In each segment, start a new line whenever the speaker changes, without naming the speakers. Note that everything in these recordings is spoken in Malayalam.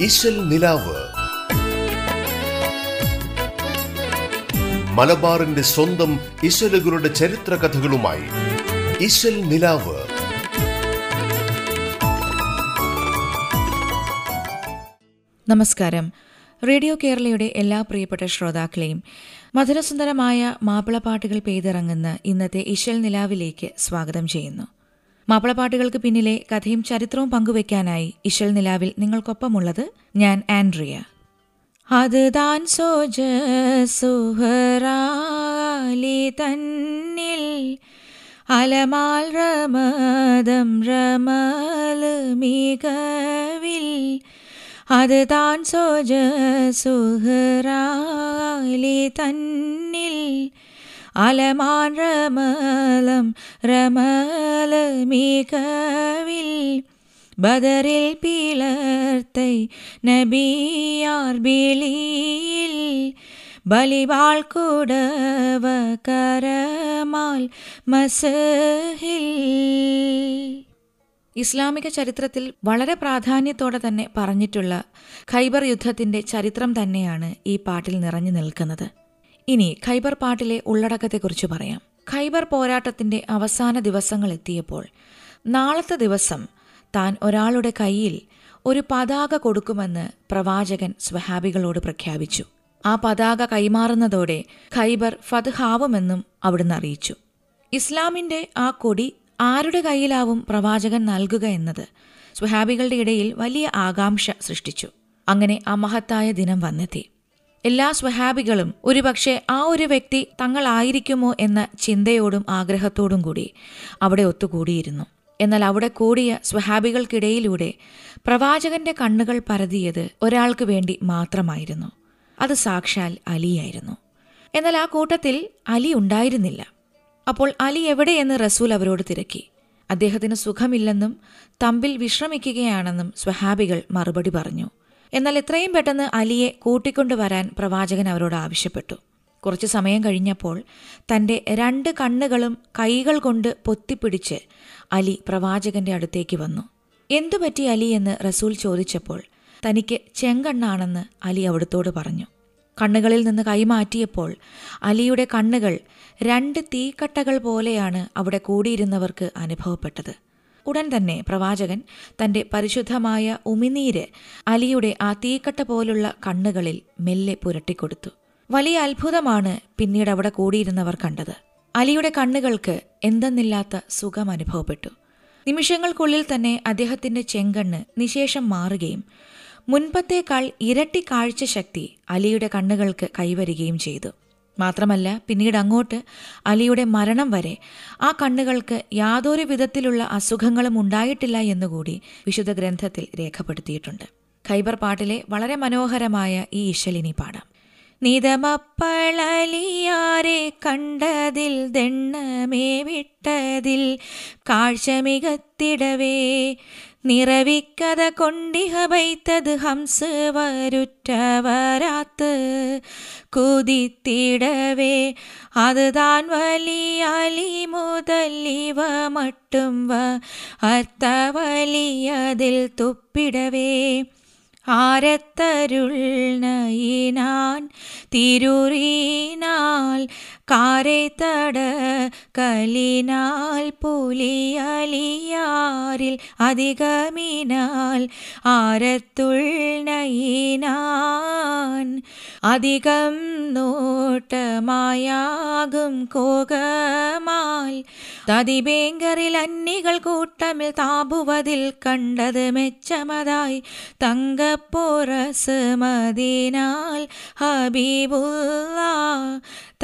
ഇശൽ നിലാവ്. മലബാറിന്റെ സ്വന്തം ഇശലുകളുടെ ചരിത്ര കഥകളുമായി ഇശൽ നിലാവ്.
നമസ്കാരം. റേഡിയോ കേരളയുടെ എല്ലാ പ്രിയപ്പെട്ട ശ്രോതാക്കളെയും മധുരസുന്ദരമായ മാപ്പിളപ്പാട്ടുകൾ പെയ്തിറങ്ങുന്ന ഇന്നത്തെ ഇശൽ നിലാവിലേക്ക് സ്വാഗതം ചെയ്യുന്നു. മാപ്പിളപ്പാട്ടുകൾക്ക് പിന്നിലെ കഥയും ചരിത്രവും പങ്കുവെക്കാനായി ഇശൽ നിലാവിൽ നിങ്ങൾക്കൊപ്പമുള്ളത് ഞാൻ ആൻഡ്രിയ. അത് താൻ സോജ സുഹറാലി തന്നിൽ അലമാൽ രമദം രമൽ മികവിൽ. അത് താൻ സോജ സുഹറാലി തന്നിൽ അലമാൻ രമലം രമലമികവിൽ ബദറിൽ പിളർத்தை നബിയാർ ബിളിയിൽ ബലിവാൾ കൂടവ കരമാൽ മസഹിൽ. ഇസ്ലാമിക ചരിത്രത്തിൽ വളരെ പ്രാധാന്യത്തോടെ തന്നെ പറഞ്ഞിട്ടുള്ള ഖൈബർ യുദ്ധത്തിന്റെ ചരിത്രം തന്നെയാണ് ഈ പാട്ടിൽ നിറഞ്ഞു നിൽക്കുന്നത്. ഇനി ഖൈബർ പാട്ടിലെ ഉള്ളടക്കത്തെക്കുറിച്ച് പറയാം. ഖൈബർ പോരാട്ടത്തിന്റെ അവസാന ദിവസങ്ങൾ എത്തിയപ്പോൾ നാളത്തെ ദിവസം താൻ ഒരാളുടെ കയ്യിൽ ഒരു പതാക കൊടുക്കുമെന്ന് പ്രവാചകൻ സ്വഹാബികളോട് പ്രഖ്യാപിച്ചു. ആ പതാക കൈമാറുന്നതോടെ ഖൈബർ ഫത്ഹാവുമെന്നും അവിടുന്ന് അറിയിച്ചു. ഇസ്ലാമിന്റെ ആ കൊടി ആരുടെ കയ്യിലാവും പ്രവാചകൻ നൽകുക എന്നത് സ്വഹാബികളുടെ ഇടയിൽ വലിയ ആകാംക്ഷ സൃഷ്ടിച്ചു. അങ്ങനെ ആ മഹത്തായ ദിനം വന്നെത്തി. എല്ലാ സ്വഹാബികളും ഒരുപക്ഷെ ആ ഒരു വ്യക്തി തങ്ങളായിരിക്കുമോ എന്ന ചിന്തയോടും ആഗ്രഹത്തോടും കൂടി അവിടെ ഒത്തുകൂടിയിരുന്നു. എന്നാൽ അവിടെ കൂടിയ സ്വഹാബികൾക്കിടയിലൂടെ പ്രവാചകന്റെ കണ്ണുകൾ പരതിയത് ഒരാൾക്ക് വേണ്ടി മാത്രമായിരുന്നു. അത് സാക്ഷാൽ അലിയായിരുന്നു. എന്നാൽ ആ കൂട്ടത്തിൽ അലി ഉണ്ടായിരുന്നില്ല. അപ്പോൾ അലി എവിടെയെന്ന് റസൂൽ അവരോട് തിരക്കി. അദ്ദേഹത്തിന് സുഖമില്ലെന്നും തമ്പിൽ വിശ്രമിക്കുകയാണെന്നും സ്വഹാബികൾ മറുപടി പറഞ്ഞു. എന്നാൽ എത്രയും പെട്ടെന്ന് അലിയെ കൂട്ടിക്കൊണ്ടുവരാൻ പ്രവാചകൻ അവരോട് ആവശ്യപ്പെട്ടു. കുറച്ചു സമയം കഴിഞ്ഞപ്പോൾ തന്റെ രണ്ട് കണ്ണുകളും കൈകൾ കൊണ്ട് പൊത്തിപ്പിടിച്ച് അലി പ്രവാചകന്റെ അടുത്തേക്ക് വന്നു. എന്തു പറ്റി അലി? എന്ന് റസൂൽ ചോദിച്ചപ്പോൾ തനിക്ക് ചെങ്കണ്ണാണെന്ന് അലി അവിടുത്തോട് പറഞ്ഞു. കണ്ണുകളിൽ നിന്ന് കൈമാറ്റിയപ്പോൾ അലിയുടെ കണ്ണുകൾ രണ്ട് തീക്കട്ടകൾ പോലെയാണ് അവിടെ കൂടിയിരുന്നവർക്ക് അനുഭവപ്പെട്ടത്. ഉടൻ തന്നെ പ്രവാചകൻ തന്റെ പരിശുദ്ധമായ ഉമിനീര് അലിയുടെ ആ തീക്കട്ട പോലുള്ള കണ്ണുകളിൽ മെല്ലെ പുരട്ടിക്കൊടുത്തു. വലിയ അത്ഭുതമാണ് പിന്നീട് അവിടെ കൂടിയിരുന്നവർ കണ്ടത്. അലിയുടെ കണ്ണുകൾക്ക് എന്തെന്നില്ലാത്ത സുഖം അനുഭവപ്പെട്ടു. നിമിഷങ്ങൾക്കുള്ളിൽ തന്നെ അദ്ദേഹത്തിന്റെ ചെങ്കണ്ണ് നിശേഷം മാറുകയും മുൻപത്തേക്കാൾ ഇരട്ടി കാഴ്ച ശക്തി അലിയുടെ കണ്ണുകൾക്ക് കൈവരികയും ചെയ്തു. മാത്രമല്ല പിന്നീട് അങ്ങോട്ട് അലിയുടെ മരണം വരെ ആ കണ്ണുകൾക്ക് യാതൊരു വിധത്തിലുള്ള അസുഖങ്ങളും ഉണ്ടായിട്ടില്ല എന്നുകൂടി വിശുദ്ധ ഗ്രന്ഥത്തിൽ രേഖപ്പെടുത്തിയിട്ടുണ്ട്. ഖൈബർ പാട്ടിലെ വളരെ മനോഹരമായ ഈ ഇശലിനി പാടാം നിതമപ്പളലിയാരെ കണ്ടതിൽ ദണ്ണമേ വിട്ടതിൽ കാഴ്ച മികത്തിടവേ നിറവിക്കഥ കൊണ്ടിഹ വൈത്തത് ഹംസ് വരുറ്റവരാത്ത് കുതിത്തിടവേ അത് താൻ വലിയ അലി മുതലിവ മട്ടും വ അത്ത വലിയതിൽ ஆரத்தருள் நயினான் திருரீனால் காரை தட கலினால் புலியலியாரில் அதிகமினால் ஆரத்துள் நயினான் அதிகம் നോട്ടമായാകും കോകമാൽ. തതിബേങ്കറിൽ അന്നികൾ കൂട്ടമിൽ താപുവതിൽ കണ്ടത് മെച്ചമതായി. തങ്കപ്പോറസ് മതിനാൽ ഹബീബുള്ള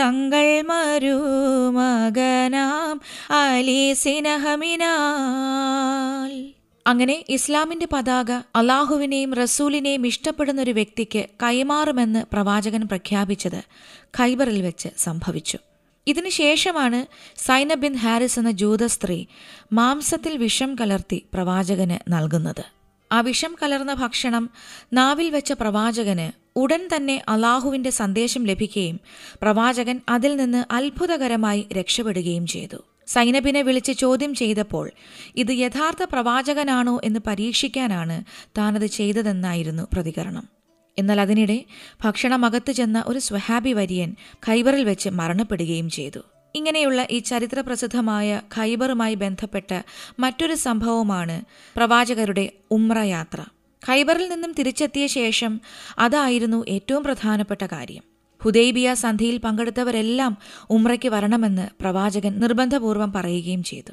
തങ്ങൾ മരുമകനാം അലി സിനഹമിനാൽ. അങ്ങനെ ഇസ്ലാമിന്റെ പതാക അള്ളാഹുവിനെയും റസൂലിനെയും ഇഷ്ടപ്പെടുന്ന ഒരു വ്യക്തിക്ക് കൈമാറുമെന്ന് പ്രവാചകൻ പ്രഖ്യാപിച്ചത് ഖൈബറിൽ വെച്ച് സംഭവിച്ചു. ഇതിനുശേഷമാണ് സൈന ബിൻ ഹാരിസ് എന്ന ജൂത സ്ത്രീ മാംസത്തിൽ വിഷം കലർത്തി പ്രവാചകന് നൽകുന്നത്. ആ വിഷം കലർന്ന ഭക്ഷണം നാവിൽ വെച്ച പ്രവാചകന് ഉടൻ തന്നെ അള്ളാഹുവിന്റെ സന്ദേശം ലഭിക്കുകയും പ്രവാചകൻ അതിൽ നിന്ന് അത്ഭുതകരമായി രക്ഷപ്പെടുകയും ചെയ്തു. സൈനബിനെ വിളിച്ച് ചോദ്യം ചെയ്തപ്പോൾ ഇത് യഥാർത്ഥ പ്രവാചകനാണോ എന്ന് പരീക്ഷിക്കാനാണ് താനത് ചെയ്തതെന്നായിരുന്നു പ്രതികരണം. എന്നാൽ അതിനിടെ ഭക്ഷണമകത്ത് ചെന്ന ഒരു സ്വഹാബി വര്യൻ ഖൈബറിൽ വെച്ച് മരണപ്പെടുകയും ചെയ്തു. ഇങ്ങനെയുള്ള ഈ ചരിത്രപ്രസിദ്ധമായ ഖൈബറുമായി ബന്ധപ്പെട്ട മറ്റൊരു സംഭവമാണ് പ്രവാചകരുടെ ഉമ്ര യാത്ര ഖൈബറിൽ നിന്നും തിരിച്ചെത്തിയ ശേഷം അതായിരുന്നു ഏറ്റവും പ്രധാനപ്പെട്ട കാര്യം. ഹുദൈബിയ സന്ധിയിൽ പങ്കെടുത്തവരെല്ലാം ഉമ്രയ്ക്ക് വരണമെന്ന് പ്രവാചകൻ നിർബന്ധപൂർവം പറയുകയും ചെയ്തു.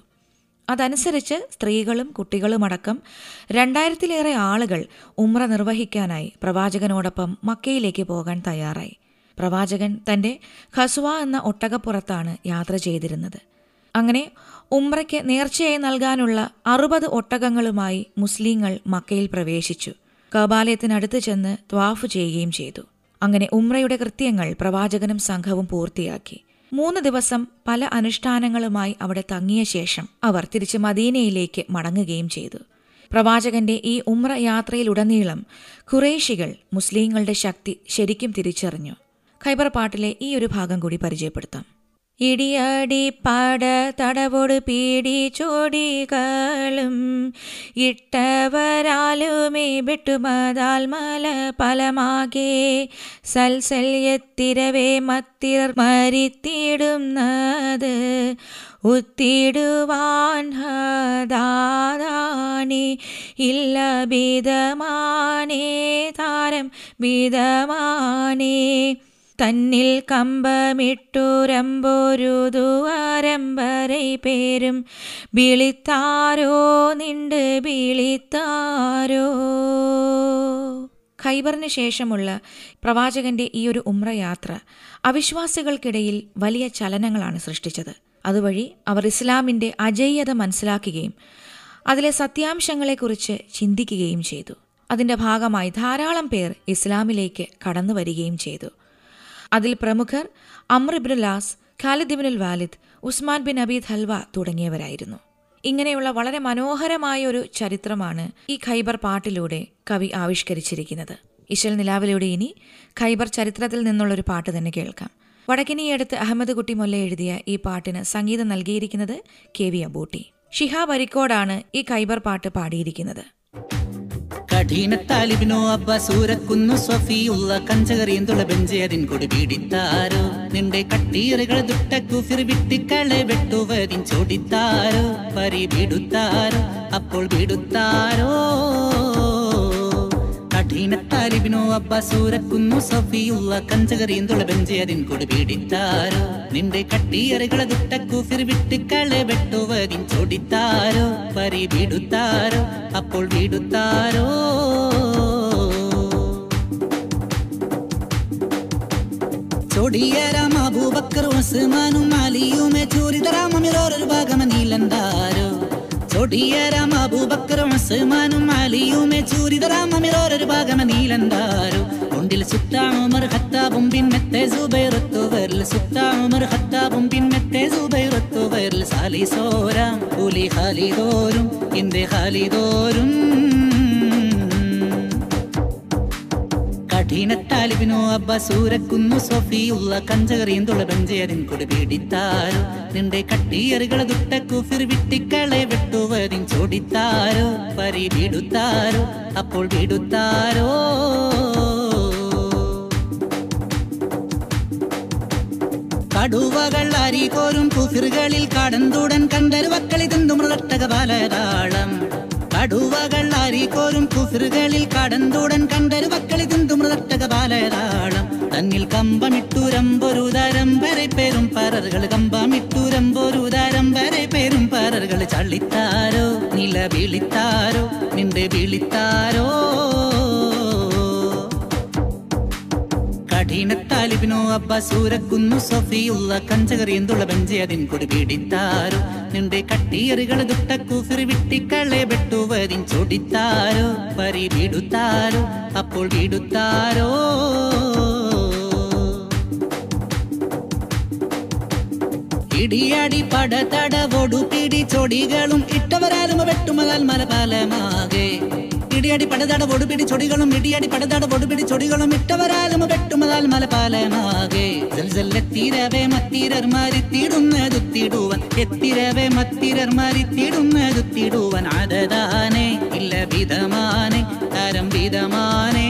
അതനുസരിച്ച് സ്ത്രീകളും കുട്ടികളുമടക്കം രണ്ടായിരത്തിലേറെ ആളുകൾ ഉമ്ര നിർവഹിക്കാനായി പ്രവാചകനോടൊപ്പം മക്കയിലേക്ക് പോകാൻ തയ്യാറായി. പ്രവാചകൻ തന്റെ ഖസ്വ എന്ന ഒട്ടകപ്പുറത്താണ് യാത്ര ചെയ്തിരുന്നത്. അങ്ങനെ ഉമ്രയ്ക്ക് നേർച്ചയായി നൽകാനുള്ള അറുപത് ഒട്ടകങ്ങളുമായി മുസ്ലിങ്ങൾ മക്കയിൽ പ്രവേശിച്ചു. കബാലയത്തിനടുത്ത് ചെന്ന് ത്വാഫ് ചെയ്യുകയും ചെയ്തു. അങ്ങനെ ഉമ്രയുടെ കൃത്യങ്ങൾ പ്രവാചകനും സംഘവും പൂർത്തിയാക്കി. മൂന്ന് ദിവസം പല അനുഷ്ഠാനങ്ങളുമായി അവിടെ തങ്ങിയ ശേഷം അവർ തിരിച്ച് മദീനയിലേക്ക് മടങ്ങുകയും ചെയ്തു. പ്രവാചകന്റെ ഈ ഉമ്ര യാത്രയിലുടനീളം ഖുറേഷികൾ മുസ്ലിങ്ങളുടെ ശക്തി ശരിക്കും തിരിച്ചറിഞ്ഞു. ഖൈബർ പാട്ടിലെ ഈ ഒരു ഭാഗം കൂടി പരിചയപ്പെടുത്താം. ഇടിയടി പാട തടവോട് ചോടികളും ഇട്ടവരാലുമേ വിട്ടുമതാൽ മല പലമാകെ സൽസല്യത്തിരവേ മത്തിർ മരിത്തിടുന്നത് ഉത്തിടുവാൻ ഇല്ല ബിതമാനേ താരം ബിതമാനേ തന്നിൽ കമ്പമിട്ടുരമ്പൊരു ദുവാരമ്പரை പേരും. വിളിത്താരോ നിണ്ട് വിളിത്താരോ. ഖൈബറിന് ശേഷമുള്ള പ്രവാചകന്റെ ഈ ഒരു ഉമ്ര യാത്ര അവിശ്വാസികൾക്കിടയിൽ വലിയ ചലനങ്ങളാണ് സൃഷ്ടിച്ചത്. അതുവഴി അവർ ഇസ്ലാമിന്റെ അജയ്യത മനസ്സിലാക്കുകയും അതിലെ സത്യാംശങ്ങളെക്കുറിച്ച് ചിന്തിക്കുകയും ചെയ്തു. അതിന്റെ ഭാഗമായി ധാരാളം പേർ ഇസ്ലാമിലേക്ക് കടന്നു വരികയും ചെയ്തു. അതിൽ പ്രമുഖർ അമ്രിബിനുലാസ് Khalid ibnul Walid Usman bin Abid halwa തുടങ്ങിയവരായിരുന്നു. ഇങ്ങനെയുള്ള വളരെ മനോഹരമായ ഒരു ചരിത്രമാണ് ഈ ഖൈബർ പാട്ടിലൂടെ കവി ആവിഷ്കരിച്ചിരിക്കുന്നത്. ഇശൽ നിലാവിലൂടെ ഇനി ഖൈബർ ചരിത്രത്തിൽ നിന്നുള്ളൊരു പാട്ട് തന്നെ കേൾക്കാം. വടക്കിനിയടുത്ത് അഹമ്മദ് കുട്ടി മൊല്ല എഴുതിയ ഈ പാട്ടിന് സംഗീതം നൽകിയിരിക്കുന്നത് കെ വി അബൂട്ടി. ഷിഹാബ് അരിക്കോടാണ് ഈ ഖൈബർ പാട്ട് പാടിയിരിക്കുന്നത്.
കഠിന താലിബിനോ അബ്ബ സൂരക്കുന്നു സ്വഫിയുള്ള കഞ്ചകറിയന്തുള്ള ബെഞ്ചേതിൻ കൊടി പീഡിത്താരോ? നിന്റെ കട്ടീറുകൾ ദുട്ടക്കു കുഫിർ വിട്ടിക്കളെ വെട്ടുവതിൻ ചോടിത്താരോ? പരി വിടുത്താരോ അപ്പോൾ ബിടുത്താരോ കഠിന താലിബിനോ അബ്ബ സൂരക്കുന്നു സഫിയുള്ള കഞ്ചകറിയും തുളബഞ്ചിയതിൻ കൊടി പീഡിത്താരോ നിന്റെ കട്ടിയറികളെ ദുട്ടക്കൂഫിർ കുഫിർ വിട്ടിക്കളെ ചൊടിത്താരോ ചോടിത്താരോ? പരി വിടുത്താരോ? അപ്പോൾ വിടുത്താരോ? ചൊടിയരാം അബൂബക്കർ ഉസ്മാനും അലിയുമേ ചൂരിതരാമമിരോരൊരു ഭാഗമ നീലന്താരോ ചൊടിയരാം അബൂബക്കർ ഉസ്മാനും അലിയുമേ ചൂരിതരാമമിരോരൊരു ഭാഗമ നീലന്താരോ. കൊണ്ടിൽ സുത്താമർ ഹത്താബും പിന്നത്തെ സുബൈറത്തു വരൽ സുത്താമർ ഹത്താബും പിന്നത്തെ സുബൈറത്തു വരൽ സാലിസോരാം പുലി ഹാലിദോരും ഇന്തെ ഹാലിതോരും കഠിന താലിബിനോ അബ്ബ സൂരക്കുന്നു സൊഫിയുള്ള കഞ്ചകറിയും ബെഞ്ചേതിൻ കൊടി പീഡിത്താരോ? നിന്റെ കട്ടിയറുകളെ ദുട്ട കുഫിർ വിട്ടിക്കളെ വെട്ടുവതിൻ ചോടിത്താരോ? പരി വിടുത്താരോ അപ്പോൾ വിടുത്താരോ കടുവകൾ അരികോരും കുഫിറുകളിൽ കടന്തുടൻ കണ്ടരുവക്കളി തിന്തുമൃതട്ടക പലതാളം. കടുവകൾ അരികോരും കുസൃകളിൽ കടന്തുടൻ കണ്ടരുവക്കളി തിന്തുമൃതട്ടക പലതാളം തന്നിൽ കമ്പമിട്ടുരമ്പൊരു തരം വരെ പേരും പററുകൾ കമ്പമിട്ടുരമ്പൊരു തരം വരെ പേരും പററുകൾ ചള്ളിത്താരോ നില വിളിത്താരോ നിന്റെ വിളിത്താരോ? കഠിന താലിബിനോ അബ്ബ സൂരക്കുന്നു സൊഫിയുള്ള കഞ്ചകറിയന്തുള്ള ബെഞ്ചേതിൻ കൊടി കൊടുപിടിത്താരോ നിന്റെ കട്ടിയറികൾ ദുട്ട കുഫിർ വിട്ടിക്കളെ വെട്ടുവതിൻ ചൊടിത്താരോ? പരി വിടുത്താരോ അപ്പോൾ വിടുത്താരോ ഇടിയാടി പടതടവൊടു പിടി ചൊടികളും ഇട്ടവരാലും വെട്ടുമതാൽ മലപാലമാകെ ഇടിയടി പടുതട ഒടുപിടി ചൊടികളും ഇടിയടി പടുതട ഒടുപിടി ചൊടികളും ഇട്ടവരാലും വെട്ടുമതാൽ മലപാലമാകെ ജൽജല്ലെത്തിരവേ മത്തിരർ മാരിത്തിടുന്നതുത്തിടുവൻ എത്തിരവേ മത്തിരർ മാരിത്തിടുന്നതുത്തിടുവൻ അതതാനെ ഇല്ല വിധമാനെ തരം വിധമാനേ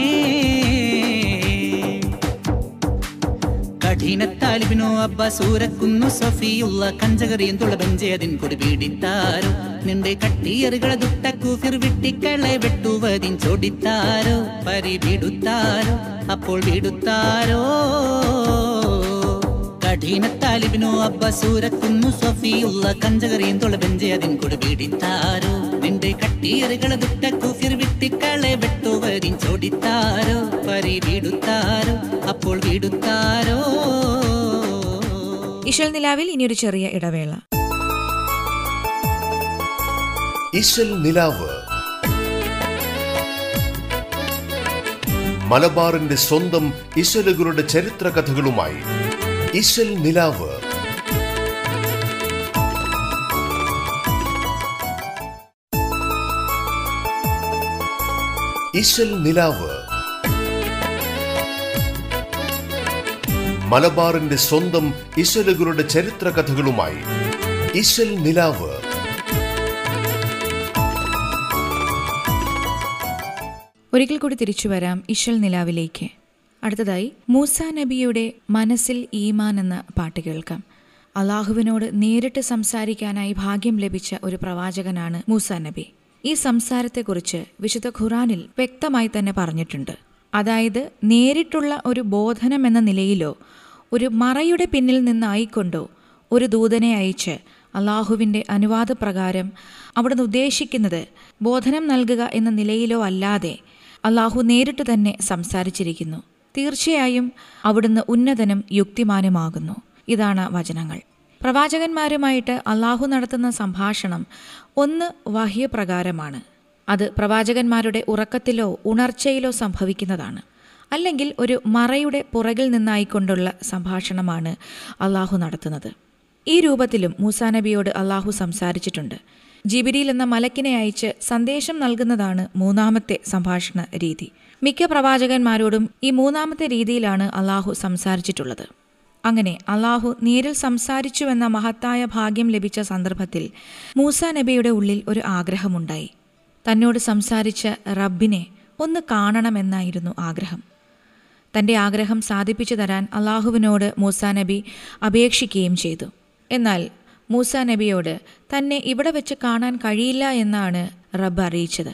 കഠിനത്താലിബിനോ അബ്ബ സൂരക്കുന്നു സഫിയുള്ള കഞ്ചകറിയും തുളബഞ്ചേതിൻ കൊടി പീഡിത്താരോ? നിന്റെ കട്ടിയറുകളെ ദുട്ടക്കൂഫിർ വിട്ടിക്കളെ വെട്ടുവതിൻ ചൊടിത്താരോ? പരിപിടുത്താരോ അപ്പോൾ വിടുത്താരോ കഠിനത്താലിബിനോ അബ്ബ സൂരക്കുന്നു സഫിയുള്ള കഞ്ചകറിയും തുളബഞ്ചേതിൻ കൊടി പീഡിത്താരോ? നിന്റെ കട്ടിയറുകളെ ദുട്ടക്കൂഫിർ വിട്ടിക്കളെ വെട്ടുവതിൻ ചൊടിത്താരോ? പരിപിടുത്താരോ അപ്പോൾ വിടുത്താരോ?
ഇശൽ നിലാവിൽ ഇനിയൊരു ചെറിയ ഇടവേള.
ഇശൽ നിലാവ്. മലബാറിന്റെ സ്വന്തം ഇശലുകളുടെ ചരിത്ര കഥകളുമായി ഇശൽ നിലാവ്. ഇശൽ നിലാവ്. മലബാറിന്റെ സ്വന്തം ഇശലുകളുടെ ചരിത്ര കഥകളുമായി ഇശൽ നിലാവ്.
ഒരിക്കൽ കൂടി തിരിച്ചു വരാം ഇശൽ നിലാവിലേക്ക്. അടുത്തതായി മൂസ നബിയുടെ മനസ്സിൽ ഈമാൻ എന്ന പാട്ട് കേൾക്കാം. അള്ളാഹുവിനോട് നേരിട്ട് സംസാരിക്കാനായി ഭാഗ്യം ലഭിച്ച ഒരു പ്രവാചകനാണ് മൂസ നബി. ഈ സംസാരത്തെക്കുറിച്ച് വിശുദ്ധ ഖുറാനിൽ വ്യക്തമായി തന്നെ പറഞ്ഞിട്ടുണ്ട്. അതായത് നേരിട്ടുള്ള ഒരു ബോധനം എന്ന നിലയിലോ ഒരു മറയുടെ പിന്നിൽ നിന്നായിക്കൊണ്ടോ ഒരു ദൂതനെ അയച്ച് അള്ളാഹുവിന്റെ അനുവാദപ്രകാരം അവിടുന്ന് ഉദ്ദേശിക്കുന്നത് ബോധനം നൽകുക എന്ന നിലയിലോ അല്ലാതെ അള്ളാഹു നേരിട്ട് തന്നെ സംസാരിച്ചിരിക്കുന്നു. തീർച്ചയായും അവിടുന്ന് ഉന്നതനും യുക്തിമാനുമാകുന്നു. ഇതാണ് വചനങ്ങൾ. പ്രവാചകന്മാരുമായിട്ട് അള്ളാഹു നടത്തുന്ന സംഭാഷണം ഒന്ന് വാഹ്യപ്രകാരമാണ്. അത് പ്രവാചകന്മാരുടെ ഉറക്കത്തിലോ ഉണർച്ചയിലോ സംഭവിക്കുന്നതാണ്. അല്ലെങ്കിൽ ഒരു മറയുടെ പുറകിൽ നിന്നായിക്കൊണ്ടുള്ള സംഭാഷണമാണ് അള്ളാഹു നടത്തുന്നത്. ഈ രൂപത്തിലും മൂസാ നബിയോട് അള്ളാഹു സംസാരിച്ചിട്ടുണ്ട്. ജിബിരിയിൽ എന്ന മലക്കിനെ അയച്ച് സന്ദേശം നൽകുന്നതാണ് മൂന്നാമത്തെ സംഭാഷണ രീതി. മിക്ക പ്രവാചകന്മാരോടും ഈ മൂന്നാമത്തെ രീതിയിലാണ് അള്ളാഹു സംസാരിച്ചിട്ടുള്ളത്. അങ്ങനെ അള്ളാഹു നേരിൽ സംസാരിച്ചുവെന്ന മഹത്തായ ഭാഗ്യം ലഭിച്ച സന്ദർഭത്തിൽ മൂസ നബിയുടെ ഉള്ളിൽ ഒരു ആഗ്രഹമുണ്ടായി. തന്നോട് സംസാരിച്ച റബ്ബിനെ ഒന്ന് കാണണമെന്നായിരുന്നു ആഗ്രഹം. തന്റെ ആഗ്രഹം സാധിപ്പിച്ചു തരാൻ അള്ളാഹുവിനോട് മൂസ നബി അപേക്ഷിക്കുകയും ചെയ്തു. എന്നാൽ മൂസ നബിയോട് തന്നെ ഇവിടെ വെച്ച് കാണാൻ കഴിയില്ല എന്നാണ് റബ്ബ് അറിയിച്ചത്.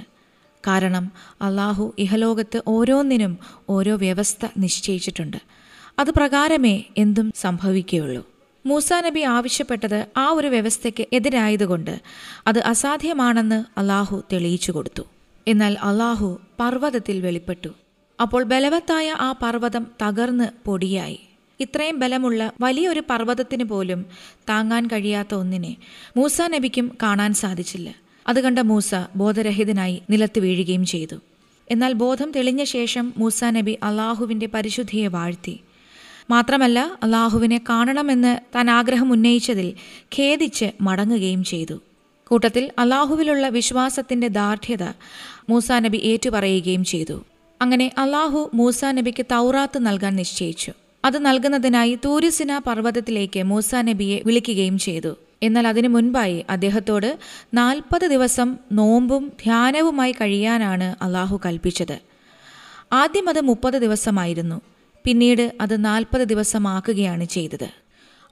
കാരണം അള്ളാഹു ഇഹലോകത്ത് ഓരോന്നിനും ഓരോ വ്യവസ്ഥ നിശ്ചയിച്ചിട്ടുണ്ട്. അത് പ്രകാരമേ എന്തും സംഭവിക്കുകയുള്ളൂ. മൂസ നബി ആവശ്യപ്പെട്ടത് ആ ഒരു വ്യവസ്ഥയ്ക്ക് എതിരായതുകൊണ്ട് അത് അസാധ്യമാണെന്ന് അള്ളാഹു തെളിയിച്ചു കൊടുത്തു. എന്നാൽ അള്ളാഹു പർവതത്തിൽ വെളിപ്പെട്ടു. അപ്പോൾ ബലവത്തായ ആ പർവതം തകർന്ന് പൊടിയായി. ഇത്രയും ബലമുള്ള വലിയൊരു പർവതത്തിന് പോലും താങ്ങാൻ കഴിയാത്ത ഒന്നിനെ മൂസ നബിക്കും കാണാൻ സാധിച്ചില്ല. അത് കണ്ട മൂസ ബോധരഹിതനായി നിലത്ത് വീഴുകയും ചെയ്തു. എന്നാൽ ബോധം തെളിഞ്ഞ ശേഷം മൂസ നബി അള്ളാഹുവിന്റെ പരിശുദ്ധിയെ വാഴ്ത്തി. മാത്രമല്ല അള്ളാഹുവിനെ കാണണമെന്ന് താൻ ആഗ്രഹം ഉന്നയിച്ചതിൽ ഖേദിച്ച് മടങ്ങുകയും ചെയ്തു. കൂട്ടത്തിൽ അള്ളാഹുവിലുള്ള വിശ്വാസത്തിന്റെ ദാർഢ്യത മൂസാ നബി ഏറ്റുപറയുകയും ചെയ്തു. അങ്ങനെ അള്ളാഹു മൂസ നബിക്ക് തൗറാത്ത് നൽകാൻ നിശ്ചയിച്ചു. അത് നൽകുന്നതിനായി തൂരിസിന പർവതത്തിലേക്ക് മൂസ നബിയെ വിളിക്കുകയും ചെയ്തു. എന്നാൽ അതിനു മുൻപായി അദ്ദേഹത്തോട് നാൽപ്പത് ദിവസം നോമ്പും ധ്യാനവുമായി കഴിയാനാണ് അള്ളാഹു കൽപ്പിച്ചത്. ആദ്യം അത് മുപ്പത് ദിവസമായിരുന്നു. പിന്നീട് അത് നാൽപ്പത് ദിവസമാക്കുകയാണ് ചെയ്തത്.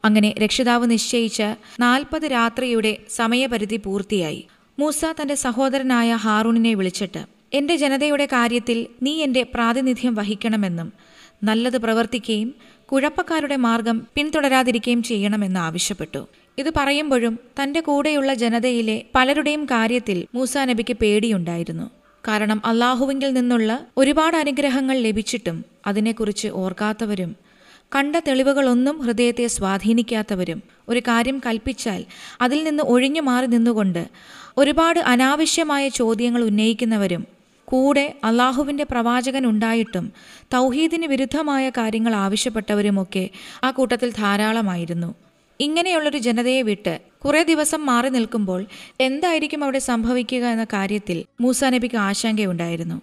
അങ്ങനെ രക്ഷിതാവ് നിശ്ചയിച്ച നാൽപ്പത് രാത്രിയുടെ സമയപരിധി പൂർത്തിയായി. മൂസ തന്റെ സഹോദരനായ ഹാറൂണിനെ വിളിച്ചിട്ട് എന്റെ ജനതയുടെ കാര്യത്തിൽ നീ എന്റെ പ്രാതിനിധ്യം വഹിക്കണമെന്നും നല്ലത് പ്രവർത്തിക്കുകയും കുഴപ്പക്കാരുടെ മാർഗം പിന്തുടരാതിരിക്കുകയും ചെയ്യണമെന്ന് ആവശ്യപ്പെട്ടു. ഇത് പറയുമ്പോഴും തന്റെ കൂടെയുള്ള ജനതയിലെ പലരുടെയും കാര്യത്തിൽ മൂസാ നബിക്ക് പേടിയുണ്ടായിരുന്നു. കാരണം അള്ളാഹുവിങ്കിൽ നിന്നുള്ള ഒരുപാട് അനുഗ്രഹങ്ങൾ ലഭിച്ചിട്ടും അതിനെക്കുറിച്ച് ഓർക്കാത്തവരും കണ്ട തെളിവുകളൊന്നും ഹൃദയത്തെ സ്വാധീനിക്കാത്തവരും ഒരു കാര്യം കൽപ്പിച്ചാൽ അതിൽ നിന്ന് ഒഴിഞ്ഞു മാറി നിന്നുകൊണ്ട് ഒരുപാട് അനാവശ്യമായ ചോദ്യങ്ങൾ ഉന്നയിക്കുന്നവരും കൂടെ അള്ളാഹുവിന്റെ പ്രവാചകൻ ഉണ്ടായിട്ടും തൗഹീദിന് വിരുദ്ധമായ കാര്യങ്ങൾ ആവശ്യപ്പെട്ടവരുമൊക്കെ ആ കൂട്ടത്തിൽ ധാരാളമായിരുന്നു. ഇങ്ങനെയുള്ളൊരു ജനതയെ വിട്ട് കുറെ ദിവസം മാറി നിൽക്കുമ്പോൾ എന്തായിരിക്കും അവിടെ സംഭവിക്കുക എന്ന കാര്യത്തിൽ മൂസാ നബിക്ക് ആശങ്കയുണ്ടായിരുന്നു.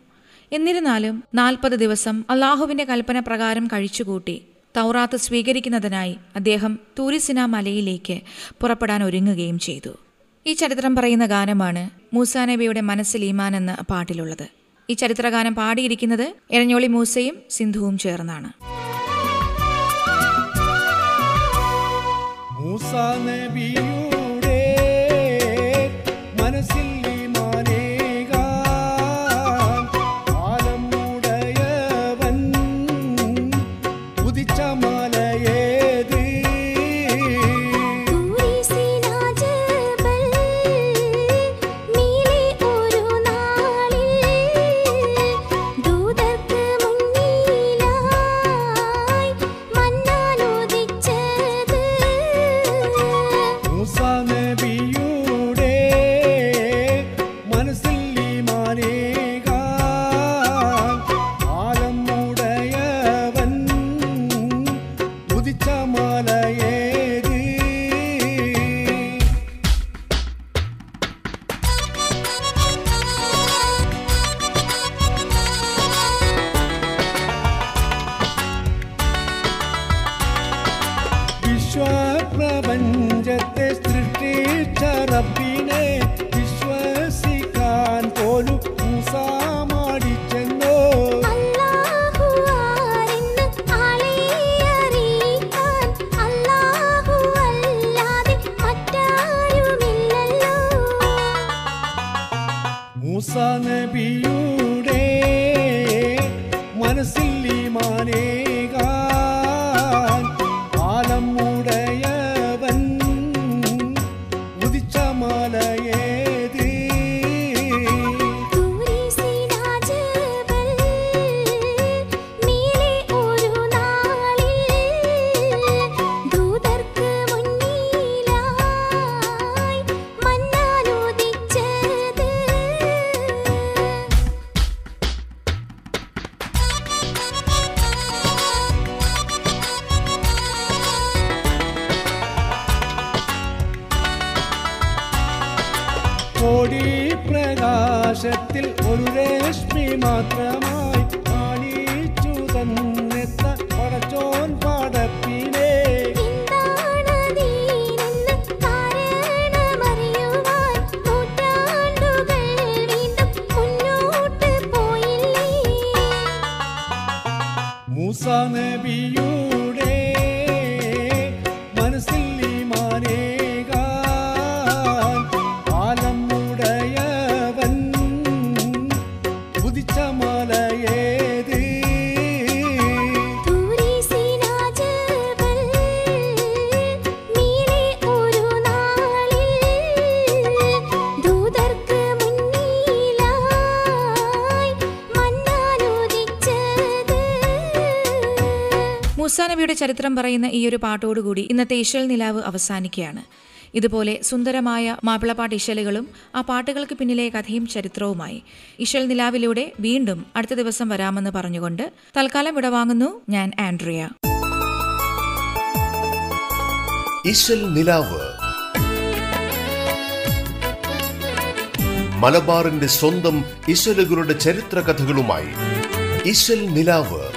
എന്നിരുന്നാലും നാൽപ്പത് ദിവസം അള്ളാഹുവിന്റെ കൽപ്പന പ്രകാരം കഴിച്ചുകൂട്ടി തൗറാത്ത് സ്വീകരിക്കുന്നതിനായി അദ്ദേഹം തൂരിസിന മലയിലേക്ക് പുറപ്പെടാൻ ഒരുങ്ങുകയും ചെയ്തു. ഈ ചരിത്രം പറയുന്ന ഗാനമാണ് മൂസാ നബിയുടെ മനസ്സിൽ ഈമാൻ എന്ന പാട്ടിലുള്ളത്. ഈ ചരിത്രഗാനം പാടിയിരിക്കുന്നത് എരഞ്ഞോളി മൂസയും സിന്ധുവും ചേർന്നാണ്.
മൂസ നബിയുടെ മനസ്സിൽ മൂസ നബിയുടെ മൂസാ നബിയുടെ
ചരിത്രം പറയുന്ന ഈ ഒരു പാട്ടോടുകൂടി ഇന്നത്തെ ഇശൽ നിലാവ് അവസാനിക്കുകയാണ്. ഇതുപോലെ സുന്ദരമായ മാപ്പിളപ്പാട്ട് ഇശലുകളും ആ പാട്ടുകൾക്ക് പിന്നിലെ കഥയും ചരിത്രവുമായി ഇശൽ നിലാവിലൂടെ വീണ്ടും അടുത്ത ദിവസം വരാമെന്ന് പറഞ്ഞുകൊണ്ട് തൽക്കാലം വിടവാങ്ങുന്നു ഞാൻ ആൻഡ്രിയ.
നിലാവ് മലബാറിന്റെ സ്വന്തം ഇശലുകളുടെ ചരിത്ര കഥകളുമായി ഇശൽ നിലാവ്